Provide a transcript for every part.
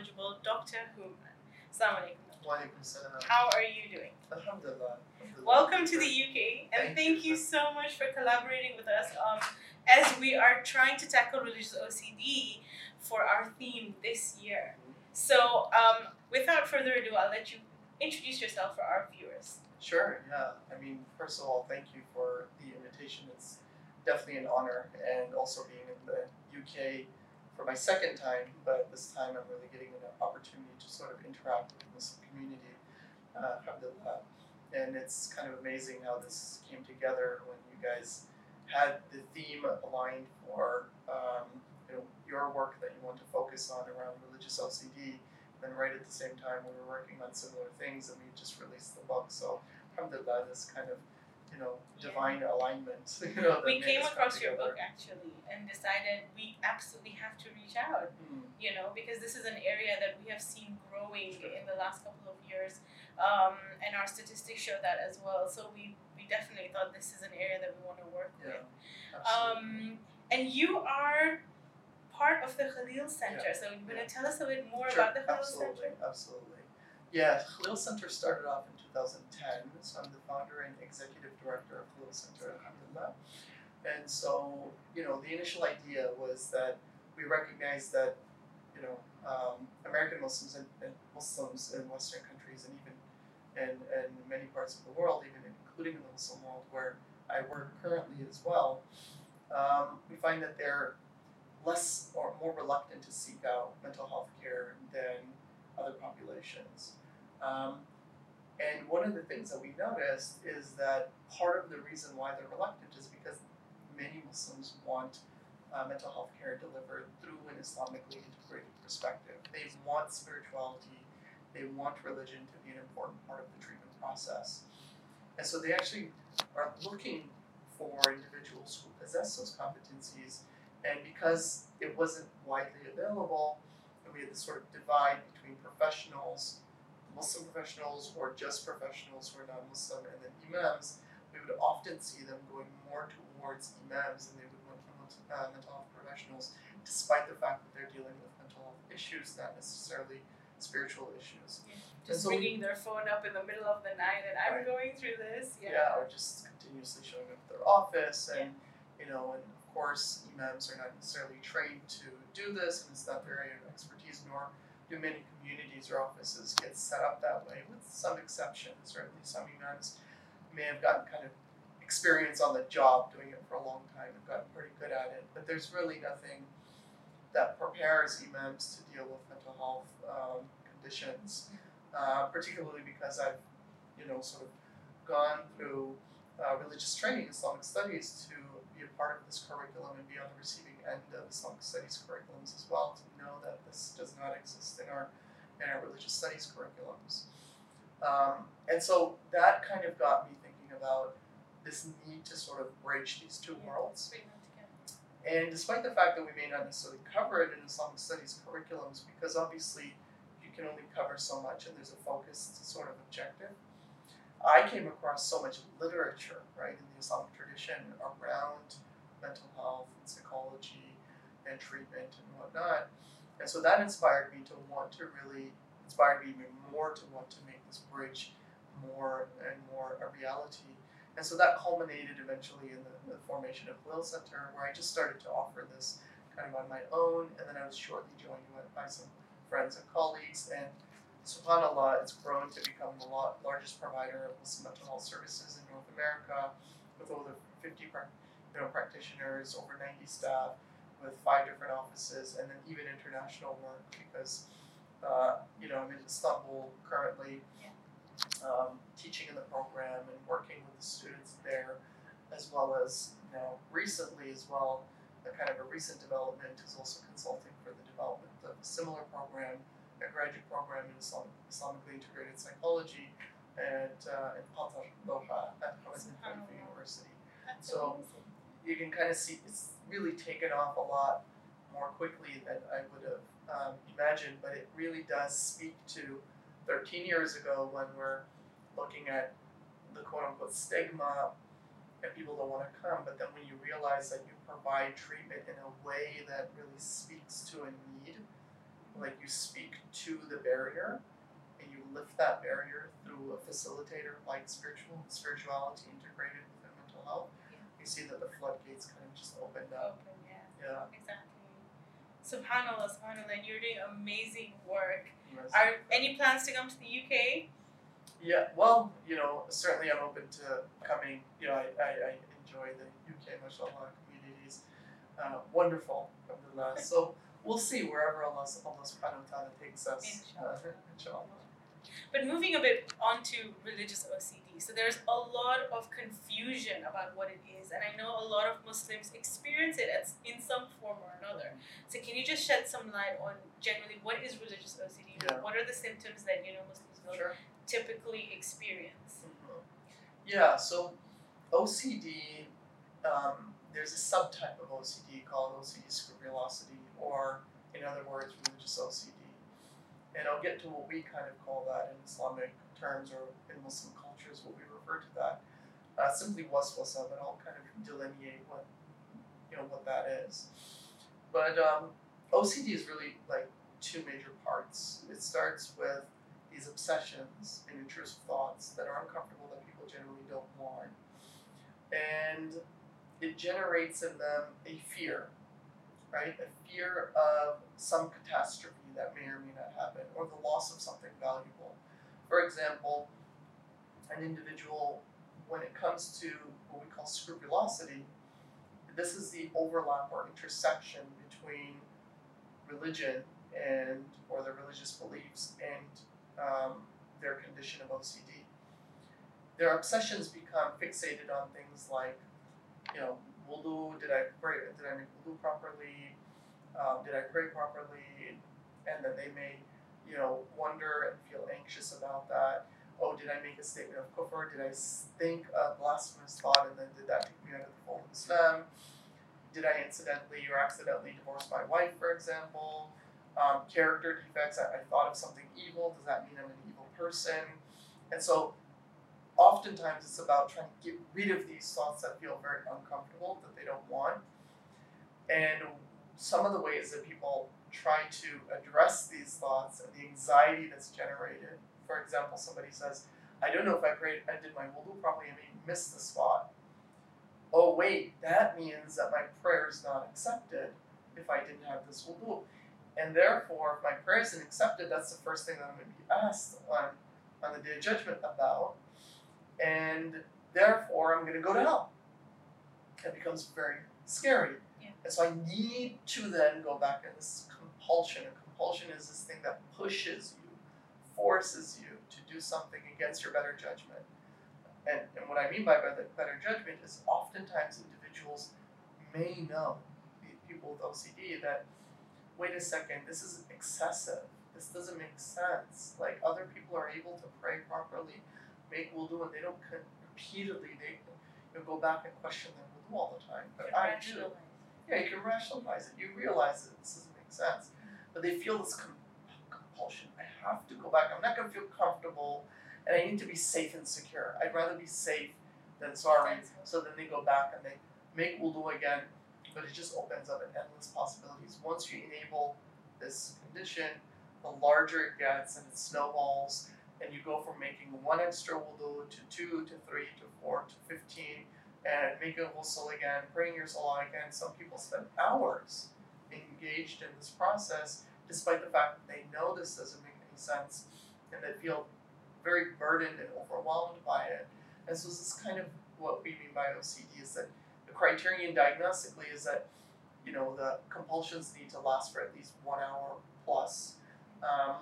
knowledgeable Dr. Hooman. Assalamu alaikum. How are you doing? Alhamdulillah. Alhamdulillah. Welcome to the UK and Thank thank you. you so much for collaborating with us um, as we are trying to tackle religious OCD for our theme this year. So, um, without further ado, I'll let you introduce yourself for our viewers. Sure, yeah. I mean, first of all, thank you for the invitation. It's definitely an honor, and also being in the UK for my second time, but this time I'm really getting an opportunity to sort of interact with Muslim community. Uh, alhamdulillah. And it's kind of amazing how this came together when you guys had the theme aligned for um, you know, your work that you want to focus on around religious OCD. Then right at the same time we were working on similar things and we just released the book. So alhamdulillah, this kind of you know divine alignment. You know, we came across your book actually and decided we absolutely have to reach out Mm, you know because this is an area that we have seen growing in the last couple of years um, and our statistics show that as well so we, we definitely thought this is an area that we want to work Yeah, with absolutely. um, and you are part of the Khalil Center Yeah. so you want to tell us a bit more Sure, about the Khalil absolutely, Center absolutely. Yeah, Khalil Center started off in 2010, so I'm the founder and executive director of Khalil Center, alhamdulillah. And so, you know, the initial idea was that we recognized that, you know, um, American Muslims and, and Muslims in Western countries and even in, in many parts of the world, even including in the Muslim world where I work currently as well, um, we find that they're less or more reluctant to seek out mental health care than other populations. Um, and one of the things that we noticed is that part of the reason why they're reluctant is because many Muslims want uh, mental health care delivered through an Islamically integrated perspective. They want spirituality, they want religion to be an important part of the treatment process. And so they actually are looking for individuals who possess those competencies and because it wasn't widely available, and we had this sort of divide between professionals, Muslim professionals, or just professionals who are non Muslim, and then imams, we would often see them going more towards imams and they would want uh, mental health professionals, despite the fact that they're dealing with mental health issues, not necessarily spiritual issues. just so we- their phone up in the middle of the night and I'm Right. going through this yeah, yeah, or just continuously showing up at their office and you know and of course imams are not necessarily trained to do this and it's not their area of expertise nor many communities or offices get set up that way with some exceptions certainly some imams may have gotten kind of experience on the job doing it for a long time and gotten pretty good at it. But there's really nothing that prepares imams to deal with mental health um, conditions uh, particularly because I've you know sort of gone through uh, religious training, Islamic studies, to part of this curriculum and be on the receiving end of Islamic studies curriculums as well, to know that this does not exist in our in our religious studies curriculums. Um, and so that kind of got me thinking about this need to sort of bridge these two Yeah. worlds. Bring them together. And despite the fact that we may not necessarily cover it in Islamic studies curriculums, because obviously you can only cover so much and there's a focused sort of objective, I came across so much literature, right, in the Islamic tradition around mental health and psychology and treatment and whatnot. And so that inspired me to want to really, inspired me even more to want to make this bridge more and more a reality. And so that culminated eventually in the, the formation of Khalil Center, where I just started to offer this kind of on my own, and then I was shortly joined by some friends and colleagues, and subhanAllah, it's grown to become the largest provider of Muslim mental health services in North America, with over 50 prac- you know, practitioners, over 90 staff, with five different offices, and then even international work, because uh, you know I'm in Istanbul currently, um, teaching in the program and working with the students there, as well as you know recently as well. A kind of a recent development is also consulting for the development of a similar program, a graduate program in Islam, Islamically integrated psychology, at uh, in Qatar, Doha, at Hamad bin Khalifa Subhanallah. University. That's So- amazing. You can kind of see it's really taken off a lot more quickly than I would have um, imagined, but it really does speak to 13 years ago when we're looking at the quote unquote stigma and people don't want to come, but then when you realize that you provide treatment in a way that really speaks to a need, like you speak to the barrier and you lift that barrier through a facilitator like spiritual spirituality integrated with mental health, see that the floodgates kind of just opened up. Open, yeah. Yeah. Exactly. Subhanallah, subhanallah, and you're doing amazing work. Yes. Are any plans to come to the UK? Yeah, well, you know, certainly I'm open to coming. You know, I, I, I enjoy the UK, mashallah, communities. Uh, wonderful, alhamdulillah. So we'll see wherever Allah, Allah subhanahu wa ta'ala takes us. Inshallah. Uh, inshallah. But moving a bit onto religious OCD, so there's a lot of confusion about what it is, and I know a lot of Muslims experience it as in some form or another. So can you just shed some light on generally what is religious OCD? Yeah. What are the symptoms that you know Muslims will Sure. typically experience? Mhm. Yeah, so OCD, um, there's a subtype of OCD called OCD scrupulosity, or in other words, religious OCD. And I'll get to what we kind of call that in Islamic terms or in Muslim cultures, what we refer to that. Uh, simply waswasa, but I'll kind of delineate what you know what that is. But um, OCD is really like two major parts. It starts with these obsessions and intrusive thoughts that are uncomfortable that people generally don't want. And it generates in them a fear, right? A fear of some catastrophe that may or may not happen, or the loss of something valuable. For example, an individual, when it comes to what we call scrupulosity, this is the overlap or intersection between religion and or their religious beliefs and um, their condition of OCD. Their obsessions become fixated on things like, you know, wudu, did I pray, did I make wudu properly? Um, did I pray properly? And then they may, you know, wonder and feel anxious about that. Oh, did I make a statement of kufr? Did I think a blasphemous thought and then did that take me out of the fold of Islam? Did I incidentally or accidentally divorce my wife, for example? Um, character defects, I, I thought of something evil, does that mean I'm an evil person? And so oftentimes it's about trying to get rid of these thoughts that feel very uncomfortable, that they don't want. And some of the ways that people try to address these thoughts and the anxiety that's generated. For example, somebody says, I don't know if I prayed I did my wudu properly, I may miss the spot. Oh wait, that means that my prayer is not accepted if I didn't have this wudu. And therefore, if my prayer isn't accepted, that's the first thing that I'm going to be asked on, on the day of judgment about. And therefore, I'm going to go to hell. It becomes very scary. Yeah. And so I need to then go back and this compulsion. And compulsion is this thing that pushes you, forces you to do something against your better judgment. And, and what I mean by better, better judgment is oftentimes individuals may know, people with OCD, that wait a second, this is excessive. This doesn't make sense. Like other people are able to pray properly, make wudu, and they don't con- repeatedly they you know, go back and question their wudu all the time. But I do. Yeah, you can rationalize it. You realize that this doesn't make sense. But they feel this com- compulsion. I have to go back. I'm not going to feel comfortable, and I need to be safe and secure. I'd rather be safe than sorry. So then they go back and they make wudu again, but it just opens up endless possibilities. Once you enable this condition, the larger it gets and it snowballs, and you go from making one extra wudu to two to three to four to fifteen, and making a ghusl again, praying your salah again. Some people spend hours engaged in this process, despite the fact that they know this doesn't make any sense, and they feel very burdened and overwhelmed by it. And so this is kind of what we mean by OCD is that the criterion diagnostically is that you know the compulsions need to last for at least one hour plus um,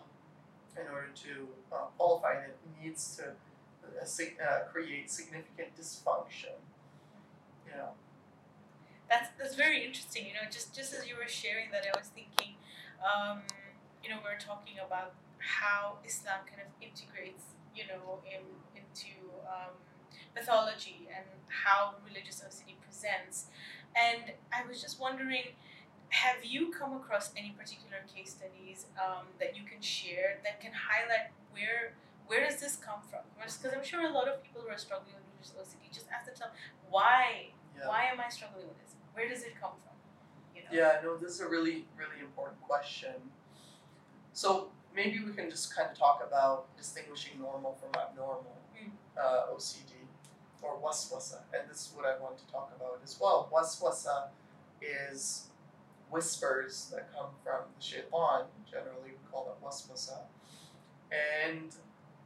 in order to uh, qualify, and it needs to uh, sig- uh, create significant dysfunction. You know, That's that's very interesting. You know, just just as you were sharing that, I was thinking, um, you know, we are talking about how Islam kind of integrates, you know, in into um, pathology and how religious OCD presents. And I was just wondering, have you come across any particular case studies um, that you can share that can highlight where where does this come from? Because I'm sure a lot of people who are struggling with religious OCD just ask themselves, why yeah. why am I struggling with this? where does it come from? You know? Yeah, no, this is a really, really important question. So maybe we can just kind of talk about distinguishing normal from abnormal Mm. uh, OCD or waswasa, and this is what I want to talk about as well. Waswasa is whispers that come from the shaitan. Generally, we call that waswasa, and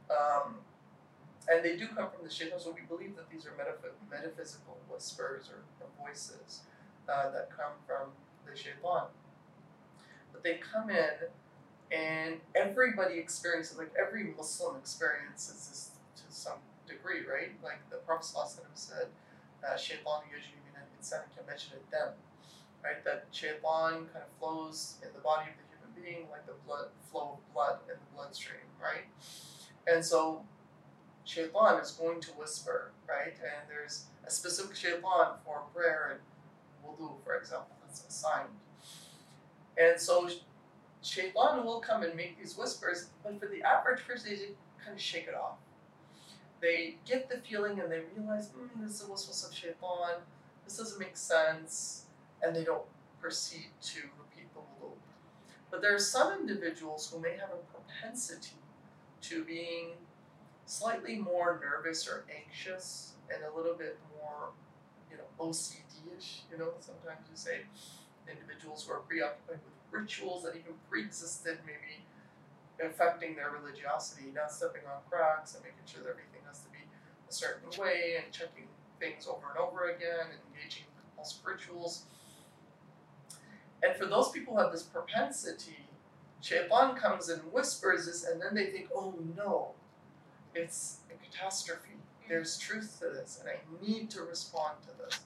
um, and they do come from the shaitan. So we believe that these are metaph- metaphysical whispers or, or voices uh, that come from the shaitan. But they come in, and everybody experiences, like every Muslim experiences this to some degree, right? Like the Prophet said, shaitan al-insan kamajri dam, right? That shaitan kind of flows in the body of the human being like the blood flow of blood in the bloodstream, right? And so shaitan is going to whisper, right? And there's a specific shaitan for prayer and wudu, for example, that's assigned. And so shaitan will come and make these whispers, but for the average person, they kind of shake it off. They get the feeling and they realize, hmm, this is a whistle of shaitan, this doesn't make sense, and they don't proceed to repeat the wudu. But there are some individuals who may have a propensity to being slightly more nervous or anxious and a little bit more, you know, OCD-ish, you know, sometimes you say individuals who are preoccupied with rituals that even pre-existed, maybe affecting their religiosity, not stepping on cracks and making sure that everything has to be a certain way and checking things over and over again and engaging in compulsive rituals. And for those people who have this propensity, Shaitan comes and whispers this, and then they think, oh no, it's a catastrophe. There's truth to this, and I need to respond to this.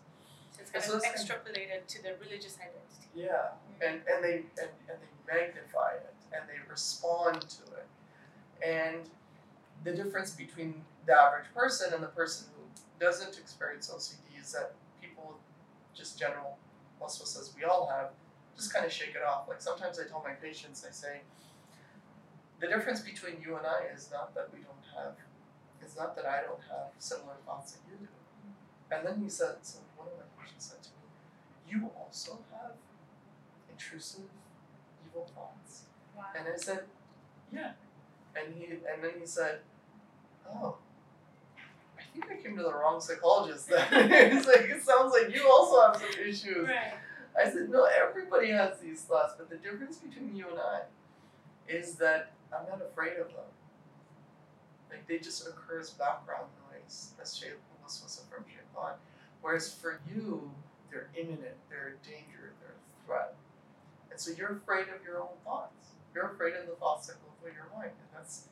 So it's kind So of extrapolated to the religious identity. Yeah, and and they and, and they magnify it and they respond to it, and the difference between the average person and the person who doesn't experience OCD is that people with just general waswas as we all have just kind of shake it off. Like sometimes I tell my patients, I say, the difference between you and I is not that we don't have, it's not that I don't have similar thoughts that you do. And then he said, so one of my patients said to me, you also have intrusive evil thoughts. Wow. And I said, yeah. And he and then he said, oh, I think I came to the wrong psychologist then. it's like it sounds like you also have some issues. Right. I said, no, everybody has these thoughts, but the difference between you and I is that I'm not afraid of them. Like they just occur as background noise, as Shayla was from Shaitan. Whereas for you, they're imminent, they're a danger, they're a threat. And so you're afraid of your own thoughts. You're afraid of the thoughts that go through your mind. And that's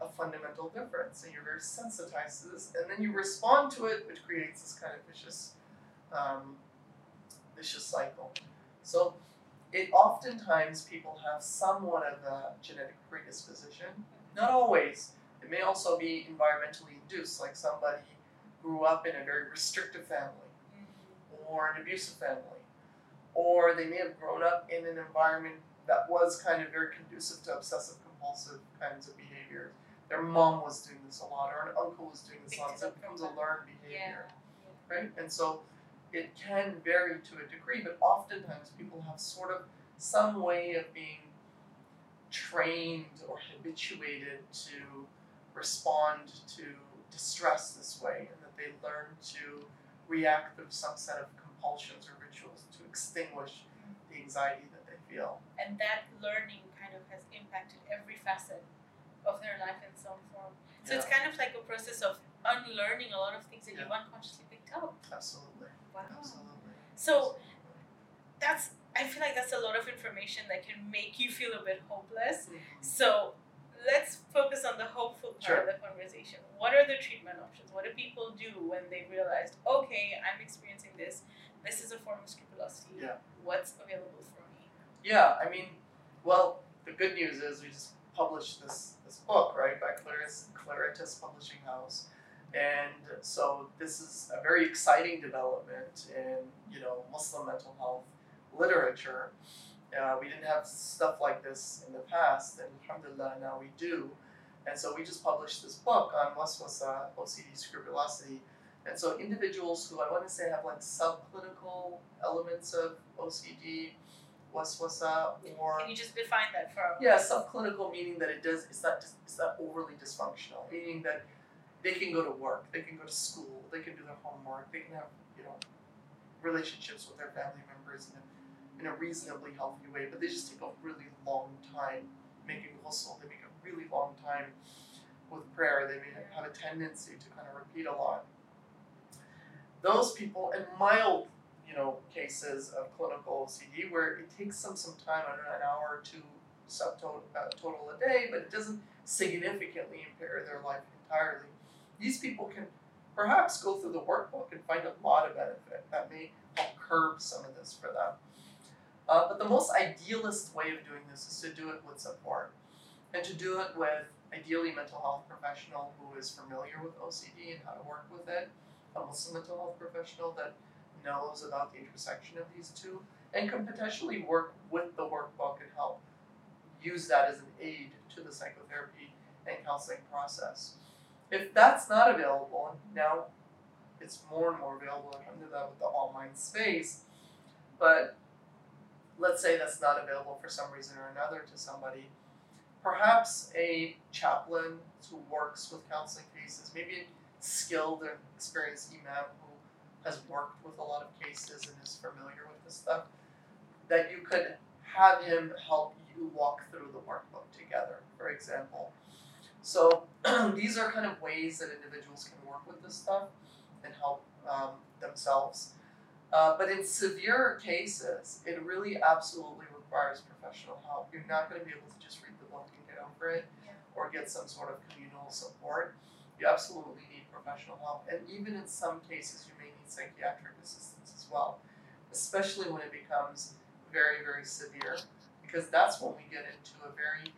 a fundamental difference. And you're very sensitized to this. And then you respond to it, which creates this kind of vicious um, vicious cycle. So it oftentimes people have somewhat of a genetic predisposition. Not always. May also be environmentally induced, like somebody grew up in a very restrictive family or an abusive family. Or they may have grown up in an environment that was kind of very conducive to obsessive compulsive kinds of behaviors. Their mom was doing this a lot, or an uncle was doing this a lot, so it becomes a learned behavior Yeah. right? And so it can vary to a degree, but oftentimes people have sort of some way of being trained or habituated to respond to distress this way, and that they learn to react through some set of compulsions or rituals to extinguish the anxiety that they feel. And that learning kind of has impacted every facet of their life in some form. So it's kind of like a process of unlearning a lot of things that you've unconsciously picked up. Absolutely. Wow. Absolutely. So that's I feel like that's a lot of information that can make you feel a bit hopeless. Mhm. So let's focus on the hopeful part Sure. of the conversation. What are the treatment options? What do people do when they realize, okay, I'm experiencing this. This is a form of scrupulosity. Yeah. What's available for me? Yeah, I mean, well, the good news is we just published this this book, right, by Claritas, Claritas Publishing House, and so this is a very exciting development in you know Muslim mental health literature. Uh, we didn't have stuff like this in the past, and alhamdulillah now we do. And so we just published this book on waswasa, OCD, scrupulosity, And so individuals who I want to say have like subclinical elements of OCD, waswasa, or Can you just define that for yeah, subclinical meaning that it does it's not it's not overly dysfunctional, meaning that they can go to work, they can go to school, they can do their homework, they can have you know relationships with their family members in a, in a reasonably healthy way, but they just take a really long time making ghusl. They make a really long time with prayer. They may have a tendency to kind of repeat a lot. Those people and mild you know cases of clinical OCD where it takes them some time, I don't know, an hour or two subtotal uh, total a day, but it doesn't significantly impair their life entirely. These people can perhaps go through the workbook and find a lot of benefit that may help curb some of this for them. Uh, but the most idealist way of doing this is to do it with support. And to do it with ideally mental health professional who is familiar with OCD and how to work with it, a Muslim mental health professional that knows about the intersection of these two and can potentially work with the workbook and help use that as an aid to the psychotherapy and counseling process. If that's not available, and now it's more and more available. Under that with the online space, but let's say that's not available for some reason or another to somebody, perhaps a chaplain who works with counseling cases, maybe a skilled and experienced imam who has worked with a lot of cases and is familiar with this stuff, that you could have him help you walk through the workbook together, for example. So these are kind of ways that individuals can work with this stuff and help um, themselves. Uh, but in severe cases, it really absolutely requires professional help. You're not going to be able to just read the book and get over it Yeah. or get some sort of communal support. You absolutely need professional help. And even in some cases, you may need psychiatric assistance as well, especially when it becomes very, very severe, because that's when we get into a very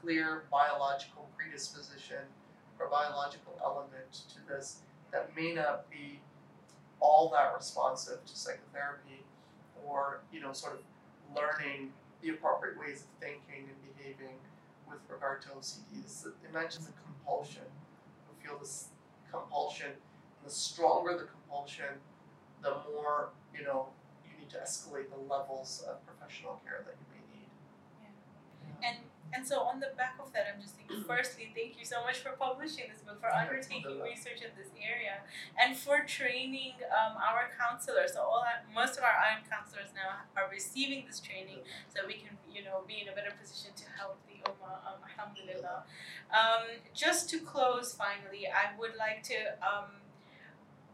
clear biological predisposition or biological element to this that may not be all that responsive to psychotherapy or, you know, sort of learning the appropriate ways of thinking and behaving with regard to OCD. This, imagine the compulsion. You feel this compulsion, and the stronger the compulsion, the more, you know, you need to escalate the levels of professional care that you may need. And and so on the back of that, I'm just thinking. Firstly, thank you so much for publishing this book, for undertaking research in this area, and for training um, our counselors. So all our, most of our IM counselors now are receiving this training, so we can you know be in a better position to help the ummah. Um, alhamdulillah. Um, just to close, finally, I would like to um,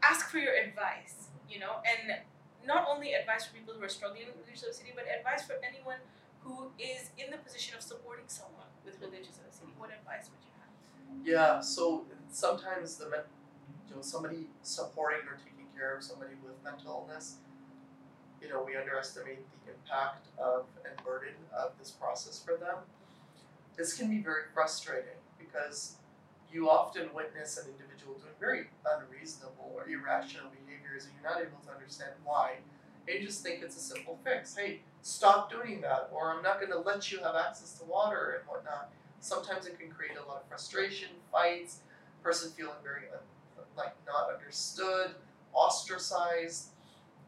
ask for your advice. You know, and not only advice for people who are struggling with religious OCD, but advice for anyone who is in the position of supporting someone with religious OCD. What advice would you have? Yeah, so sometimes the you know somebody supporting or taking care of somebody with mental illness, you know, we underestimate the impact of and burden of this process for them. This can be very frustrating because you often witness an individual doing very unreasonable or irrational behaviors and you're not able to understand why. You just think it's a simple fix. Hey, stop doing that, or I'm not going to let you have access to water and whatnot sometimes it can create a lot of frustration, fights, person feeling very un- like not understood, ostracized,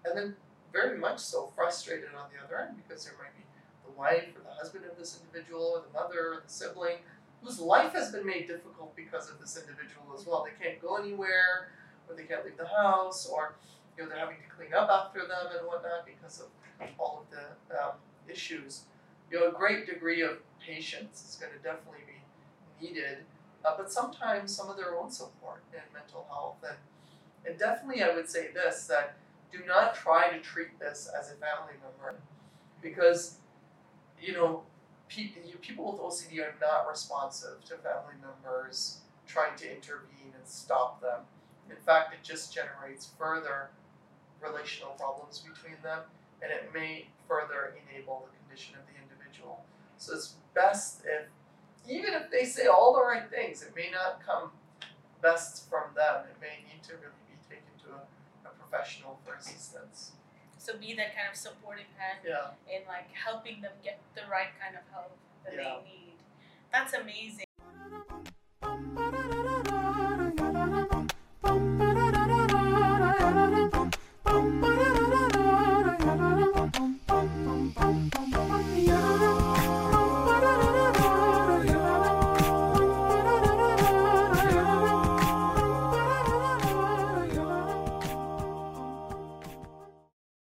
and then very much so frustrated on the other end because there might be the wife or the husband of this individual or the mother or the sibling whose life has been made difficult because of this individual as well. They can't go anywhere or they can't leave the house or you know they're having to clean up after them and whatnot because of all of the um, issues. You know, a great degree of patience is going to definitely be needed, uh, but sometimes some of their own support in mental health. And, and definitely, I would say this that do not try to treat this as a family member because, you know, pe- people with OCD are not responsive to family members trying to intervene and stop them. In fact, it just generates further relational problems between them and it may further enable the condition of the individual. So it's best if, even if they say all the right things, it may not come best from them. It may need to really be taken to a, a professional for assistance. So be that kind of supportive hand Yeah. in like helping them get the right kind of help that Yeah. they need. That's amazing.